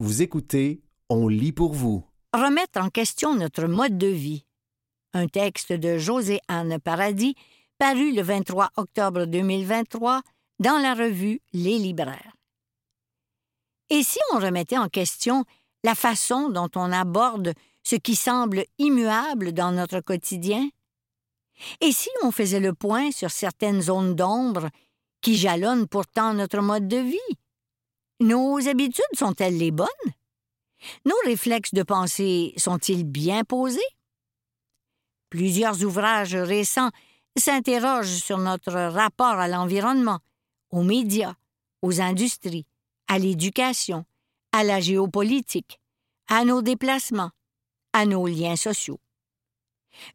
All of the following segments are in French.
Vous écoutez On lit pour vous. Remettre en question notre mode de vie. Un texte de José-Anne Paradis, paru le 23 octobre 2023 dans la revue Les Libraires. Et si on remettait en question la façon dont on aborde ce qui semble immuable dans notre quotidien? Et si on faisait le point sur certaines zones d'ombre qui jalonnent pourtant notre mode de vie? Nos habitudes sont-elles les bonnes? Nos réflexes de pensée sont-ils bien posés? Plusieurs ouvrages récents s'interrogent sur notre rapport à l'environnement, aux médias, aux industries, à l'éducation, à la géopolitique, à nos déplacements, à nos liens sociaux.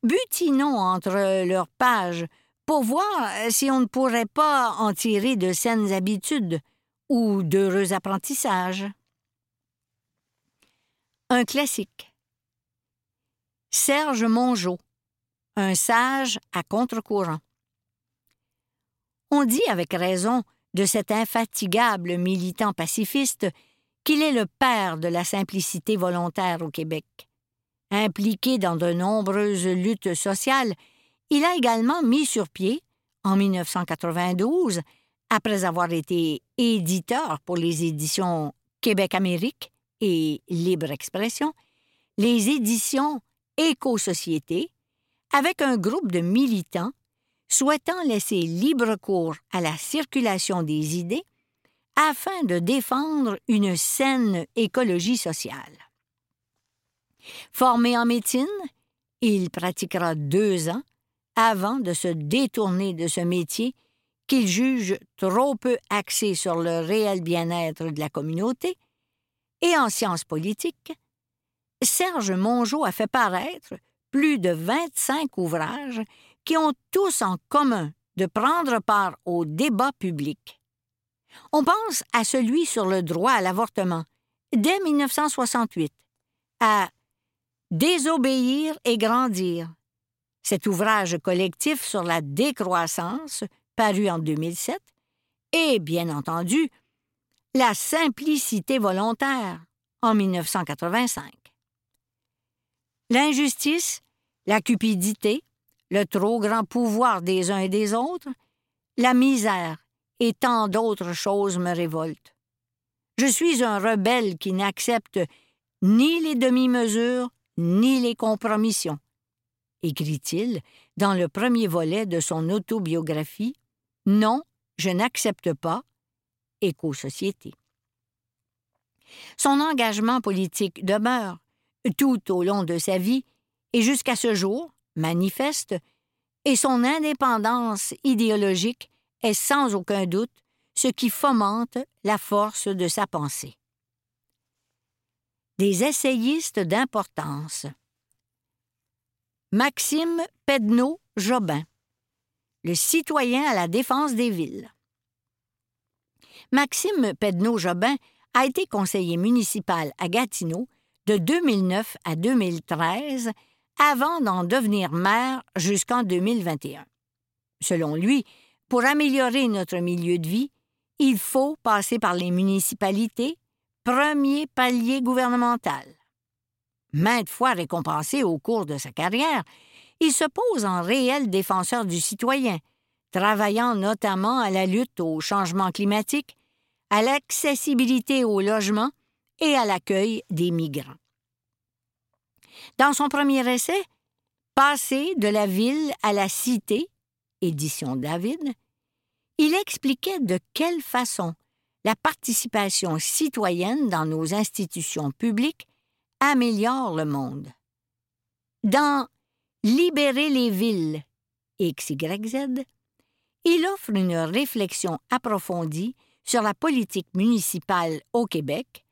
Butinons entre leurs pages pour voir si on ne pourrait pas en tirer de saines habitudes ou d'heureux apprentissages. Un classique. Serge Mongeau, un sage à contre-courant. On dit avec raison de cet infatigable militant pacifiste qu'il est le père de la simplicité volontaire au Québec. Impliqué dans de nombreuses luttes sociales, il a également mis sur pied, en 1992, après avoir été éditeur pour les éditions Québec-Amérique et Libre Expression, les éditions Éco-Société, avec un groupe de militants souhaitant laisser libre cours à la circulation des idées afin de défendre une saine écologie sociale. Formé en médecine, il pratiquera deux ans avant de se détourner de ce métier qu'il juge trop peu axé sur le réel bien-être de la communauté, et en sciences politiques, Serge Mongeau a fait paraître plus de 25 ouvrages qui ont tous en commun de prendre part au débat public. On pense à celui sur le droit à l'avortement, dès 1968, à Désobéir et grandir. Cet ouvrage collectif sur la décroissance, paru en 2007, et, bien entendu, La simplicité volontaire, en 1985. L'injustice, la cupidité, le trop grand pouvoir des uns et des autres, la misère et tant d'autres choses me révoltent. Je suis un rebelle qui n'accepte ni les demi-mesures ni les compromissions, écrit-il dans le premier volet de son autobiographie Non, je n'accepte pas Éco-société. Son engagement politique demeure, tout au long de sa vie et jusqu'à ce jour, manifeste, et son indépendance idéologique est sans aucun doute ce qui fomente la force de sa pensée. Des essayistes d'importance. Maxime Pedneau-Jobin, le citoyen à la défense des villes. Maxime Pedneau-Jobin a été conseiller municipal à Gatineau de 2009 à 2013 avant d'en devenir maire jusqu'en 2021. Selon lui, pour améliorer notre milieu de vie, il faut passer par les municipalités, premier palier gouvernemental. Maintes fois récompensé au cours de sa carrière, il se pose en réel défenseur du citoyen, travaillant notamment à la lutte au changement climatique, à l'accessibilité au logement et à l'accueil des migrants. Dans son premier essai, Passer de la ville à la cité, édition David, il expliquait de quelle façon la participation citoyenne dans nos institutions publiques améliore le monde. Dans Libérer les villes, XYZ, il offre une réflexion approfondie sur la politique municipale au Québec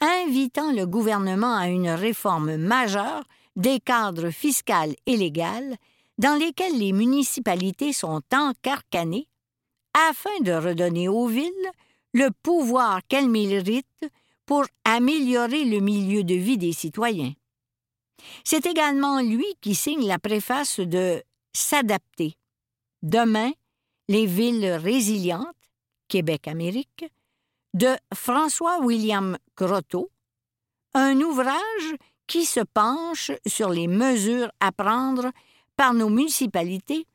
invitant le gouvernement à une réforme majeure des cadres fiscal et légal dans lesquels les municipalités sont encarcanées afin de redonner aux villes le pouvoir qu'elles méritent pour améliorer le milieu de vie des citoyens. C'est également lui qui signe la préface de S'adapter. Demain, les villes résilientes, Québec-Amérique, de François-William Grotto, un ouvrage qui se penche sur les mesures à prendre par nos municipalités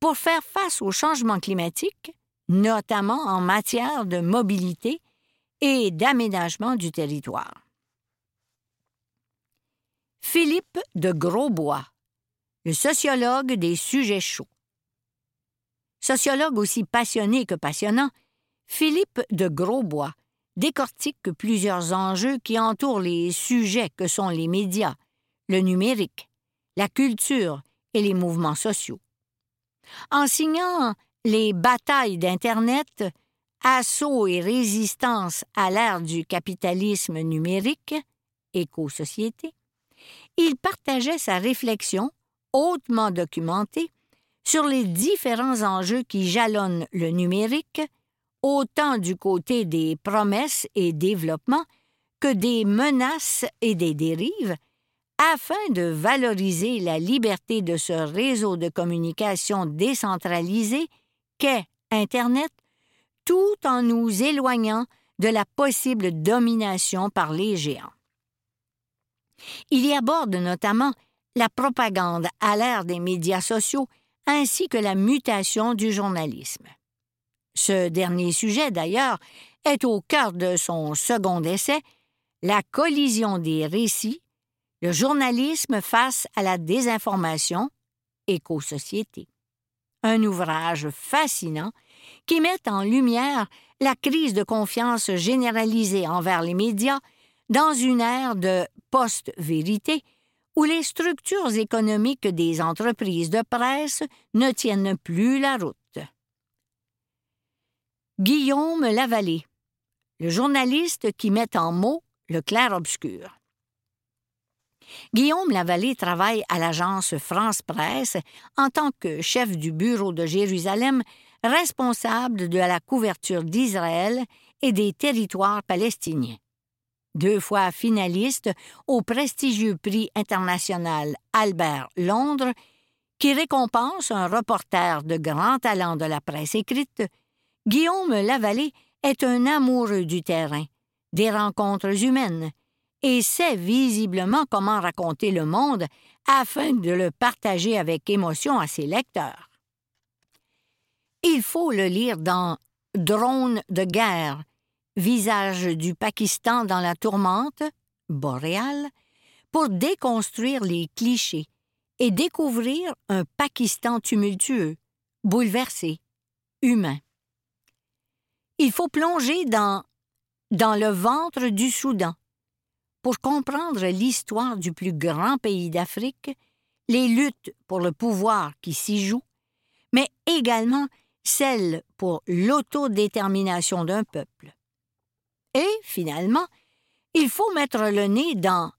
pour faire face au changement climatique, notamment en matière de mobilité et d'aménagement du territoire. Philippe de Grosbois, le sociologue des sujets chauds. Sociologue aussi passionné que passionnant, Philippe de Grosbois décortique plusieurs enjeux qui entourent les sujets que sont les médias, le numérique, la culture et les mouvements sociaux. En signant Les batailles d'Internet, assaut et résistance à l'ère du capitalisme numérique, éco-société, il partageait sa réflexion, hautement documentée, sur les différents enjeux qui jalonnent le numérique, autant du côté des promesses et développements que des menaces et des dérives, afin de valoriser la liberté de ce réseau de communication décentralisé qu'est Internet, tout en nous éloignant de la possible domination par les géants. Il y aborde notamment la propagande à l'ère des médias sociaux ainsi que la mutation du journalisme. Ce dernier sujet, d'ailleurs, est au cœur de son second essai, La collision des récits, le journalisme face à la désinformation, éco-société. Un ouvrage fascinant qui met en lumière la crise de confiance généralisée envers les médias dans une ère de post-vérité où les structures économiques des entreprises de presse ne tiennent plus la route. Guillaume Lavallée, le journaliste qui met en mots le clair-obscur. Guillaume Lavallée travaille à l'agence France Presse en tant que chef du bureau de Jérusalem, responsable de la couverture d'Israël et des territoires palestiniens. Deux fois finaliste au prestigieux prix international Albert Londres, qui récompense un reporter de grand talent de la presse écrite, Guillaume Lavallée est un amoureux du terrain, des rencontres humaines, et sait visiblement comment raconter le monde afin de le partager avec émotion à ses lecteurs. Il faut le lire dans Drone de guerre, Visage du Pakistan dans la tourmente, boréale, pour déconstruire les clichés et découvrir un Pakistan tumultueux, bouleversé, humain il faut plonger dans, dans le ventre du Soudan pour comprendre l'histoire du plus grand pays d'Afrique, les luttes pour le pouvoir qui s'y jouent, mais également celles pour l'autodétermination d'un peuple. Et, finalement, il faut mettre le nez dans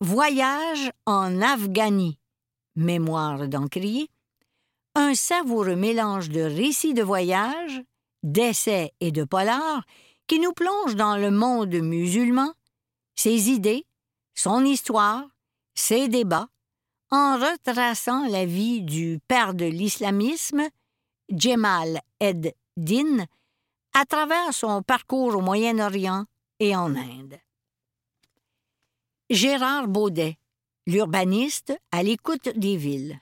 Voyage en Afghanie, mémoire d'encrier, un savoureux mélange de récits de voyage, d'essais et de polars qui nous plongent dans le monde musulman, ses idées, son histoire, ses débats, en retraçant la vie du père de l'islamisme, Jemal ed-Din, à travers son parcours au Moyen-Orient et en Inde. Gérard Baudet, l'urbaniste à l'écoute des villes.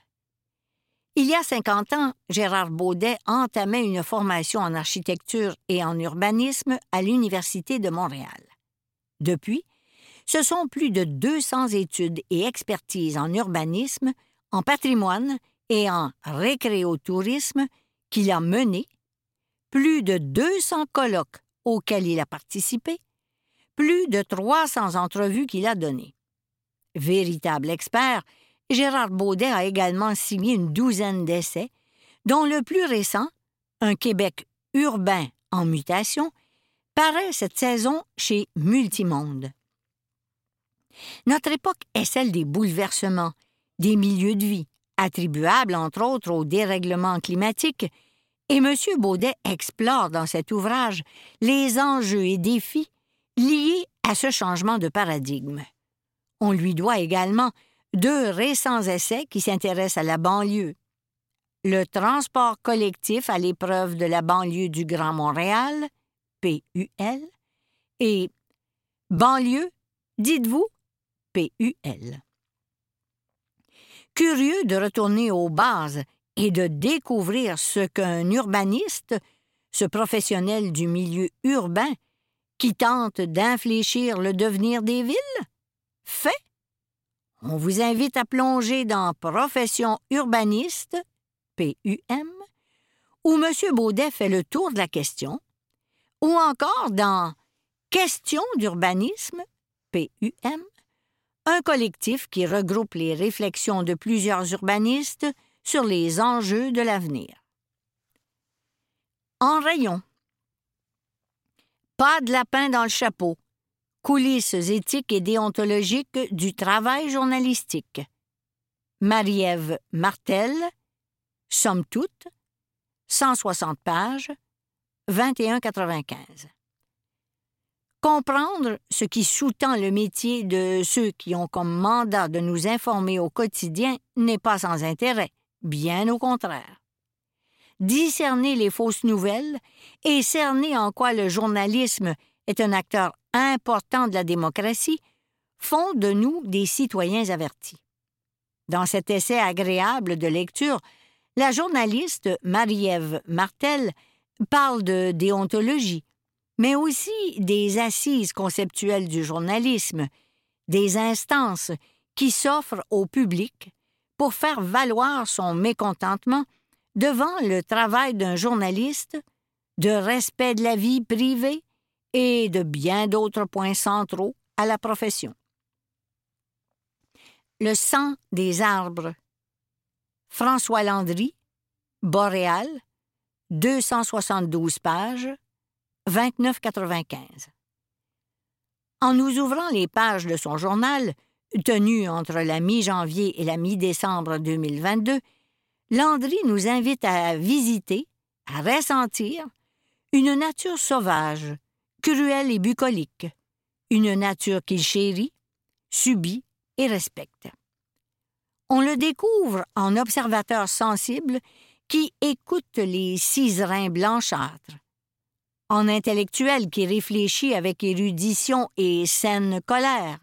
Il y a 50 ans, Gérard Baudet entamait une formation en architecture et en urbanisme à l'Université de Montréal. Depuis, ce sont plus de 200 études et expertises en urbanisme, en patrimoine et en récréotourisme qu'il a menées, plus de 200 colloques auxquels il a participé, plus de 300 entrevues qu'il a données. Véritable expert, Gérard Baudet a également signé une douzaine d'essais, dont le plus récent, Un Québec urbain en mutation, paraît cette saison chez Multimonde. Notre époque est celle des bouleversements, des milieux de vie, attribuables entre autres au dérèglement climatique, et M. Baudet explore dans cet ouvrage les enjeux et défis liés à ce changement de paradigme. On lui doit également deux récents essais qui s'intéressent à la banlieue. Le transport collectif à l'épreuve de la banlieue du Grand Montréal, PUL, et Banlieue, dites-vous, PUL. Curieux de retourner aux bases et de découvrir ce qu'un urbaniste, ce professionnel du milieu urbain, qui tente d'infléchir le devenir des villes, fait, on vous invite à plonger dans Profession urbaniste, PUM, où M. Baudet fait le tour de la question, ou encore dans Questions d'urbanisme, PUM, un collectif qui regroupe les réflexions de plusieurs urbanistes sur les enjeux de l'avenir. En rayon. Pas de lapin dans le chapeau. Coulisses éthiques et déontologiques du travail journalistique. Marie-Ève Martel, Somme toute, 160 pages, 21,95. Comprendre ce qui sous-tend le métier de ceux qui ont comme mandat de nous informer au quotidien n'est pas sans intérêt, bien au contraire. Discerner les fausses nouvelles et cerner en quoi le journalisme est un acteur important de la démocratie font de nous des citoyens avertis. Dans cet essai agréable de lecture, la journaliste Marie-Ève Martel parle de déontologie, mais aussi des assises conceptuelles du journalisme, des instances qui s'offrent au public pour faire valoir son mécontentement devant le travail d'un journaliste, de respect de la vie privée et de bien d'autres points centraux à la profession. Le sang des arbres. François Landry, Boréal, 272 pages, 29,95. En nous ouvrant les pages de son journal, tenu entre la mi-janvier et la mi-décembre 2022, Landry nous invite à visiter, à ressentir, une nature sauvage, cruelle et bucolique, une nature qu'il chérit, subit et respecte. On le découvre en observateur sensible qui écoute les ciserins blanchâtres, en intellectuel qui réfléchit avec érudition et saine colère,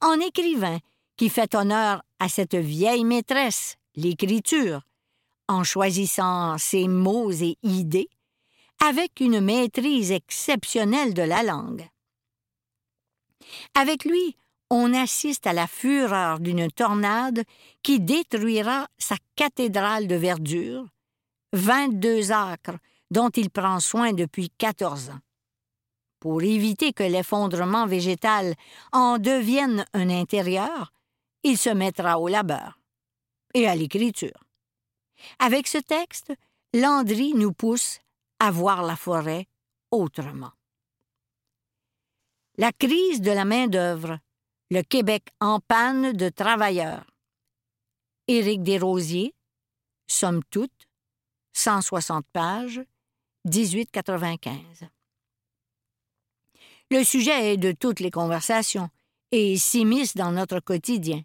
en écrivain qui fait honneur à cette vieille maîtresse, l'écriture, en choisissant ses mots et idées, avec une maîtrise exceptionnelle de la langue. Avec lui, on assiste à la fureur d'une tornade qui détruira sa cathédrale de verdure, vingt-deux acres dont il prend soin depuis quatorze ans. Pour éviter que l'effondrement végétal en devienne un intérieur, il se mettra au labeur et à l'écriture. Avec ce texte, Landry nous pousse à voir la forêt autrement. La crise de la main-d'œuvre, le Québec en panne de travailleurs. Éric Desrosiers, Somme toute, 160 pages, 1895. Le sujet est de toutes les conversations et s'immisce dans notre quotidien.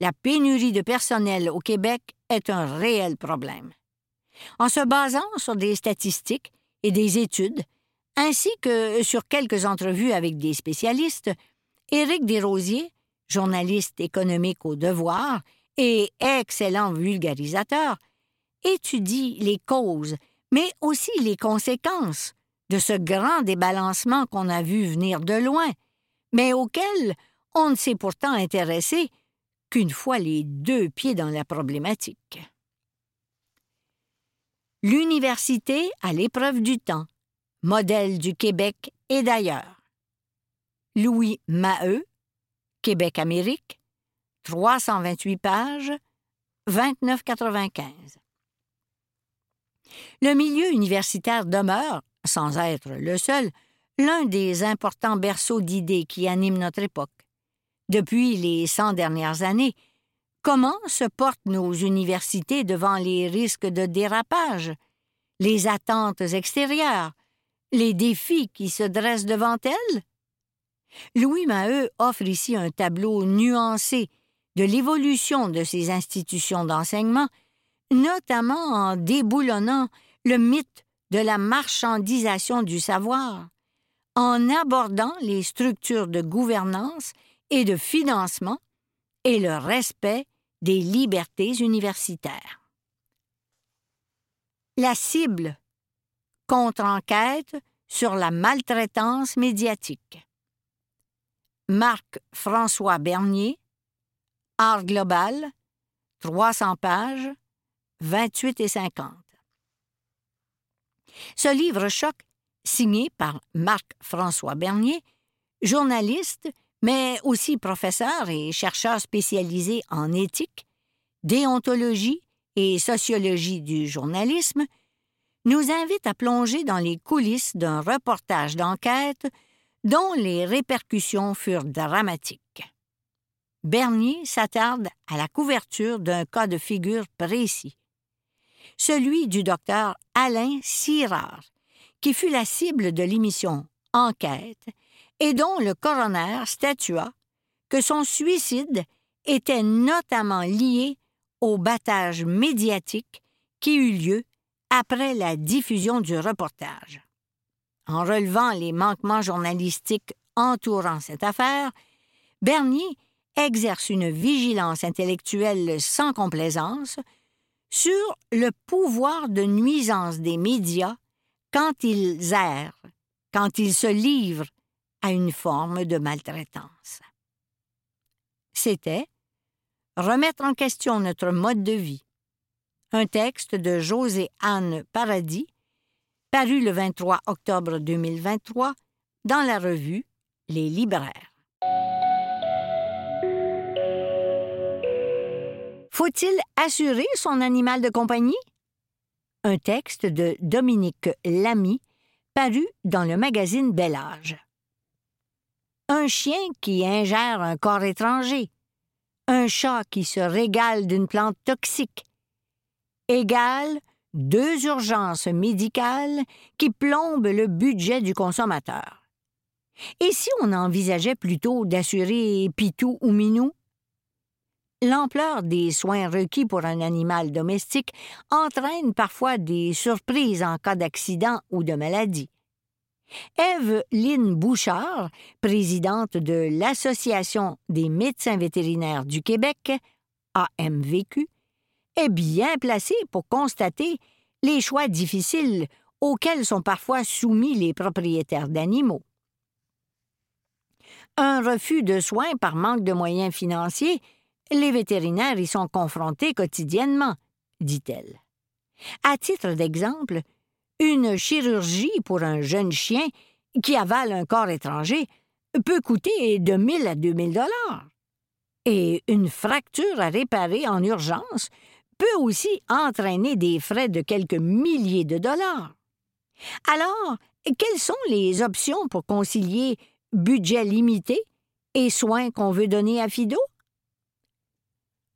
La pénurie de personnel au Québec est un réel problème. En se basant sur des statistiques et des études, ainsi que sur quelques entrevues avec des spécialistes, Éric Desrosiers, journaliste économique au devoir et excellent vulgarisateur, étudie les causes mais aussi les conséquences de ce grand débalancement qu'on a vu venir de loin, mais auquel on ne s'est pourtant intéressé qu'une fois les deux pieds dans la problématique. L'université à l'épreuve du temps, modèle du Québec et d'ailleurs. Louis Maheu, Québec-Amérique, 328 pages, 29,95. Le milieu universitaire demeure, sans être le seul, l'un des importants berceaux d'idées qui animent notre époque. Depuis les cent dernières années, comment se portent nos universités devant les risques de dérapage, les attentes extérieures, les défis qui se dressent devant elles? Louis Maheu offre ici un tableau nuancé de l'évolution de ces institutions d'enseignement notamment en déboulonnant le mythe de la marchandisation du savoir, en abordant les structures de gouvernance et de financement et le respect des libertés universitaires. La cible contre-enquête sur la maltraitance médiatique. Marc-François Bernier, Art global, 300 pages, 28 et 50. Ce livre choc, signé par Marc-François Bernier, journaliste, mais aussi professeur et chercheur spécialisé en éthique, déontologie et sociologie du journalisme, nous invite à plonger dans les coulisses d'un reportage d'enquête dont les répercussions furent dramatiques. Bernier s'attarde à la couverture d'un cas de figure précis, celui du docteur Alain Sirard, qui fut la cible de l'émission Enquête et dont le coroner statua que son suicide était notamment lié au battage médiatique qui eut lieu après la diffusion du reportage. En relevant les manquements journalistiques entourant cette affaire, Bernier exerce une vigilance intellectuelle sans complaisance sur le pouvoir de nuisance des médias quand ils errent, quand ils se livrent à une forme de maltraitance. C'était remettre en question notre mode de vie, un texte de José Anne Paradis, paru le 23 octobre 2023 dans la revue Les libraires. Faut-il assurer son animal de compagnie? Un texte de Dominique Lamy, paru dans le magazine Bel Âge. Un chien qui ingère un corps étranger. Un chat qui se régale d'une plante toxique égale deux urgences médicales qui plombent le budget du consommateur. Et si on envisageait plutôt d'assurer Pitou ou Minou? L'ampleur des soins requis pour un animal domestique entraîne parfois des surprises en cas d'accident ou de maladie. Ève Lynn Bouchard, présidente de l'Association des médecins vétérinaires du Québec, AMVQ, est bien placé pour constater les choix difficiles auxquels sont parfois soumis les propriétaires d'animaux. Un refus de soins par manque de moyens financiers, les vétérinaires y sont confrontés quotidiennement, dit-elle. À titre d'exemple, une chirurgie pour un jeune chien qui avale un corps étranger peut coûter de 1000 à 2000 dollars. Et une fracture à réparer en urgence peut aussi entraîner des frais de quelques milliers de dollars. Alors, quelles sont les options pour concilier budget limité et soins qu'on veut donner à Fido?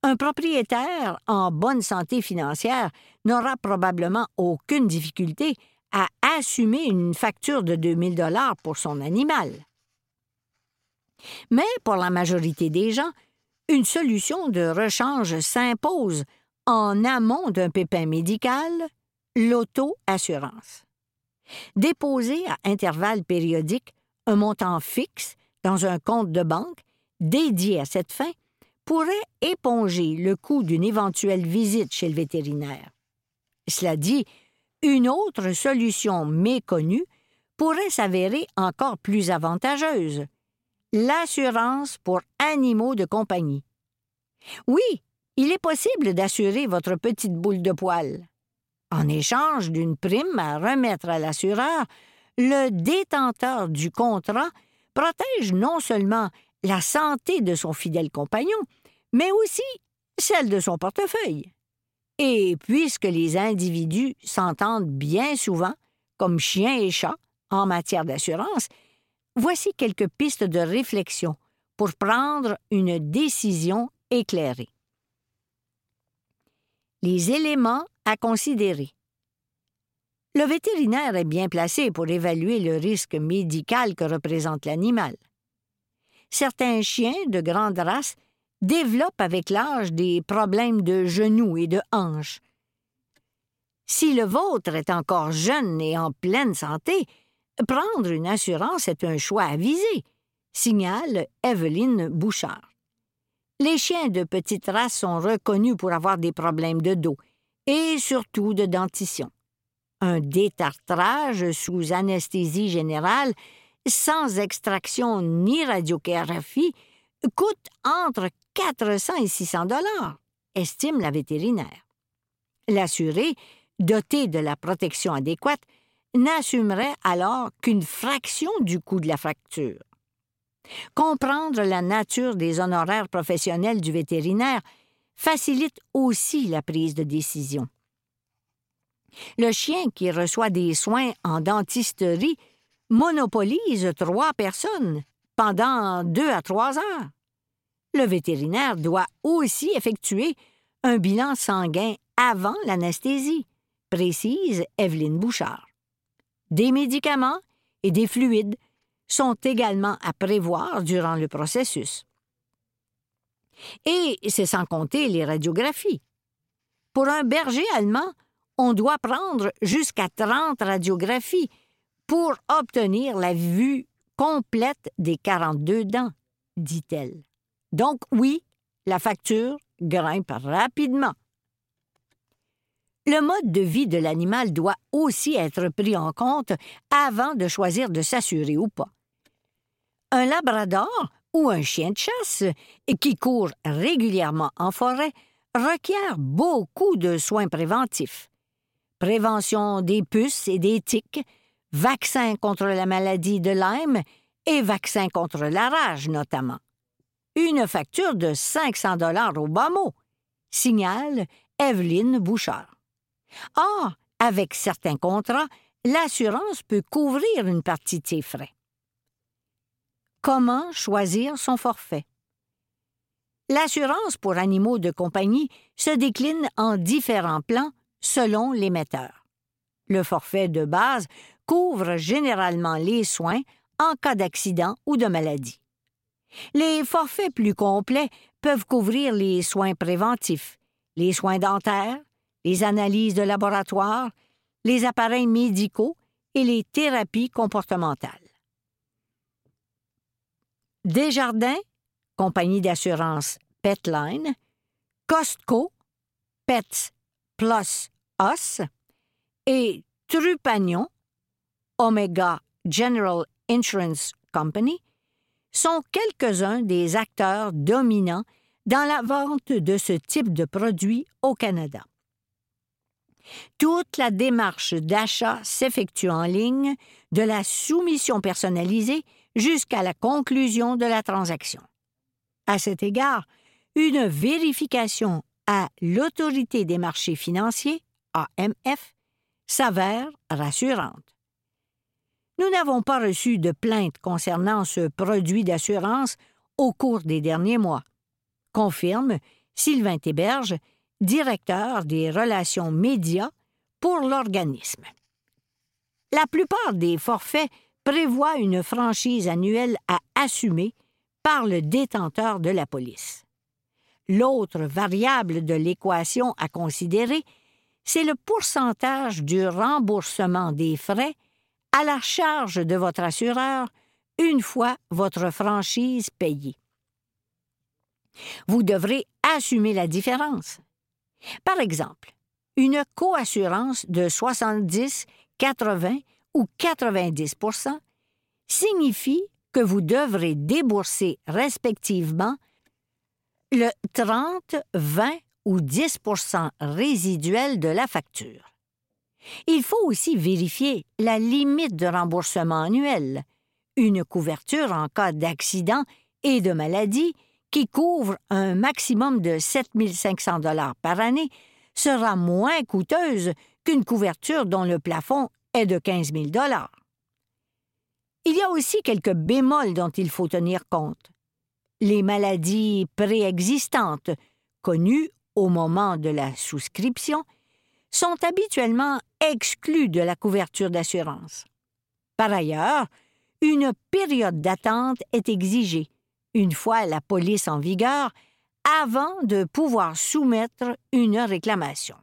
Un propriétaire en bonne santé financière n'aura probablement aucune difficulté à assumer une facture de 2000 dollars pour son animal. Mais pour la majorité des gens, une solution de rechange s'impose en amont d'un pépin médical, l'auto-assurance. Déposer à intervalles périodiques un montant fixe dans un compte de banque dédié à cette fin pourrait éponger le coût d'une éventuelle visite chez le vétérinaire. Cela dit, une autre solution méconnue pourrait s'avérer encore plus avantageuse l'assurance pour animaux de compagnie. Oui, il est possible d'assurer votre petite boule de poil. En échange d'une prime à remettre à l'assureur, le détenteur du contrat protège non seulement la santé de son fidèle compagnon, mais aussi celle de son portefeuille. Et puisque les individus s'entendent bien souvent, comme chien et chat, en matière d'assurance, voici quelques pistes de réflexion pour prendre une décision éclairée les éléments à considérer. Le vétérinaire est bien placé pour évaluer le risque médical que représente l'animal. Certains chiens de grande race développent avec l'âge des problèmes de genoux et de hanches. Si le vôtre est encore jeune et en pleine santé, prendre une assurance est un choix avisé, signale Evelyne Bouchard. Les chiens de petite race sont reconnus pour avoir des problèmes de dos et surtout de dentition. Un détartrage sous anesthésie générale, sans extraction ni radiographie, coûte entre 400 et 600 dollars, estime la vétérinaire. L'assuré, doté de la protection adéquate, n'assumerait alors qu'une fraction du coût de la fracture. Comprendre la nature des honoraires professionnels du vétérinaire facilite aussi la prise de décision. Le chien qui reçoit des soins en dentisterie monopolise trois personnes pendant deux à trois heures. Le vétérinaire doit aussi effectuer un bilan sanguin avant l'anesthésie, précise Evelyne Bouchard. Des médicaments et des fluides sont également à prévoir durant le processus. Et c'est sans compter les radiographies. Pour un berger allemand, on doit prendre jusqu'à 30 radiographies pour obtenir la vue complète des 42 dents, dit-elle. Donc oui, la facture grimpe rapidement. Le mode de vie de l'animal doit aussi être pris en compte avant de choisir de s'assurer ou pas. Un labrador ou un chien de chasse qui court régulièrement en forêt requiert beaucoup de soins préventifs. Prévention des puces et des tiques, vaccin contre la maladie de Lyme et vaccin contre la rage notamment. Une facture de 500 dollars au bas mot, signale Evelyne Bouchard. Or, avec certains contrats, l'assurance peut couvrir une partie de ces frais. Comment choisir son forfait? L'assurance pour animaux de compagnie se décline en différents plans selon l'émetteur. Le forfait de base couvre généralement les soins en cas d'accident ou de maladie. Les forfaits plus complets peuvent couvrir les soins préventifs, les soins dentaires, les analyses de laboratoire, les appareils médicaux et les thérapies comportementales. Desjardins, compagnie d'assurance Petline, Costco, Pets Plus Us et Trupanion, Omega General Insurance Company, sont quelques-uns des acteurs dominants dans la vente de ce type de produit au Canada. Toute la démarche d'achat s'effectue en ligne, de la soumission personnalisée jusqu'à la conclusion de la transaction. À cet égard, une vérification à l'Autorité des marchés financiers, AMF, s'avère rassurante. Nous n'avons pas reçu de plainte concernant ce produit d'assurance au cours des derniers mois, confirme Sylvain Théberge, directeur des relations médias pour l'organisme. La plupart des forfaits prévoient une franchise annuelle à assumer par le détenteur de la police. L'autre variable de l'équation à considérer, c'est le pourcentage du remboursement des frais à la charge de votre assureur une fois votre franchise payée. Vous devrez assumer la différence. Par exemple, une coassurance de 70, 80 ou 90% signifie que vous devrez débourser respectivement le 30, 20 ou 10% résiduel de la facture. Il faut aussi vérifier la limite de remboursement annuel, une couverture en cas d'accident et de maladie qui couvre un maximum de 7 500 dollars par année sera moins coûteuse qu'une couverture dont le plafond est de 15 000 dollars. Il y a aussi quelques bémols dont il faut tenir compte. Les maladies préexistantes, connues au moment de la souscription, sont habituellement exclus de la couverture d'assurance. Par ailleurs, une période d'attente est exigée, une fois la police en vigueur, avant de pouvoir soumettre une réclamation.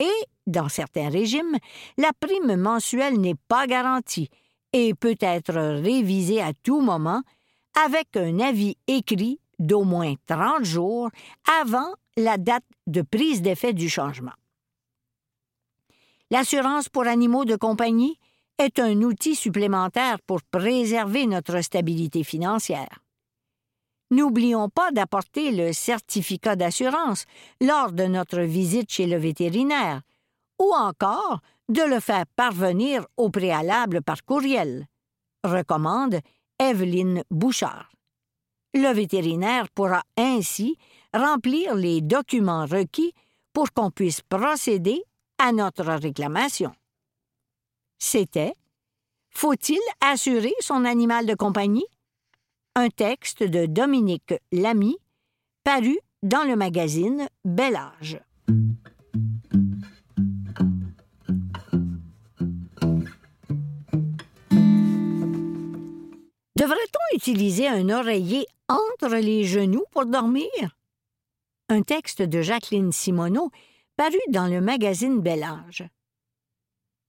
Et, dans certains régimes, la prime mensuelle n'est pas garantie et peut être révisée à tout moment avec un avis écrit d'au moins 30 jours avant la date de prise d'effet du changement. L'assurance pour animaux de compagnie est un outil supplémentaire pour préserver notre stabilité financière. N'oublions pas d'apporter le certificat d'assurance lors de notre visite chez le vétérinaire, ou encore de le faire parvenir au préalable par courriel, recommande Evelyne Bouchard. Le vétérinaire pourra ainsi remplir les documents requis pour qu'on puisse procéder à notre réclamation. C'était Faut-il assurer son animal de compagnie? Un texte de Dominique Lamy, paru dans le magazine Bel Âge. Devrait-on utiliser un oreiller entre les genoux pour dormir? Un texte de Jacqueline Simoneau paru dans le magazine Bel Âge.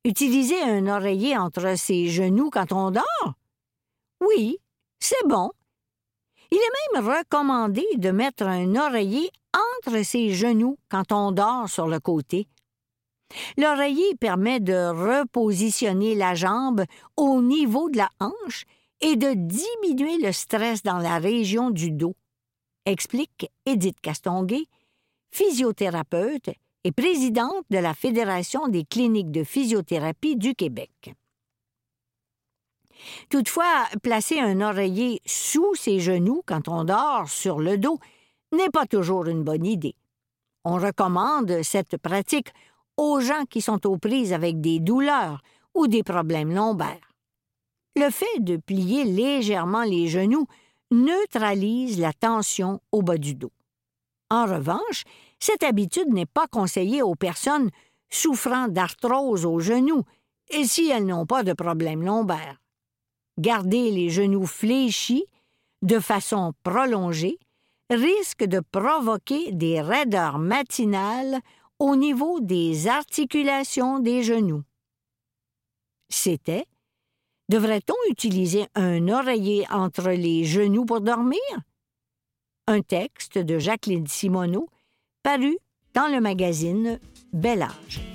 Utiliser un oreiller entre ses genoux quand on dort? Oui, c'est bon. Il est même recommandé de mettre un oreiller entre ses genoux quand on dort sur le côté. L'oreiller permet de repositionner la jambe au niveau de la hanche et de diminuer le stress dans la région du dos, explique Edith Castonguay, physiothérapeute et présidente de la Fédération des cliniques de physiothérapie du Québec. Toutefois, placer un oreiller sous ses genoux quand on dort sur le dos n'est pas toujours une bonne idée. On recommande cette pratique aux gens qui sont aux prises avec des douleurs ou des problèmes lombaires. Le fait de plier légèrement les genoux neutralise la tension au bas du dos. En revanche, cette habitude n'est pas conseillée aux personnes souffrant d'arthrose aux genoux et si elles n'ont pas de problème lombaire. Garder les genoux fléchis de façon prolongée risque de provoquer des raideurs matinales au niveau des articulations des genoux. C'était Devrait-on utiliser un oreiller entre les genoux pour dormir? Un texte de Jacqueline Simoneau paru dans le magazine Bel Âge.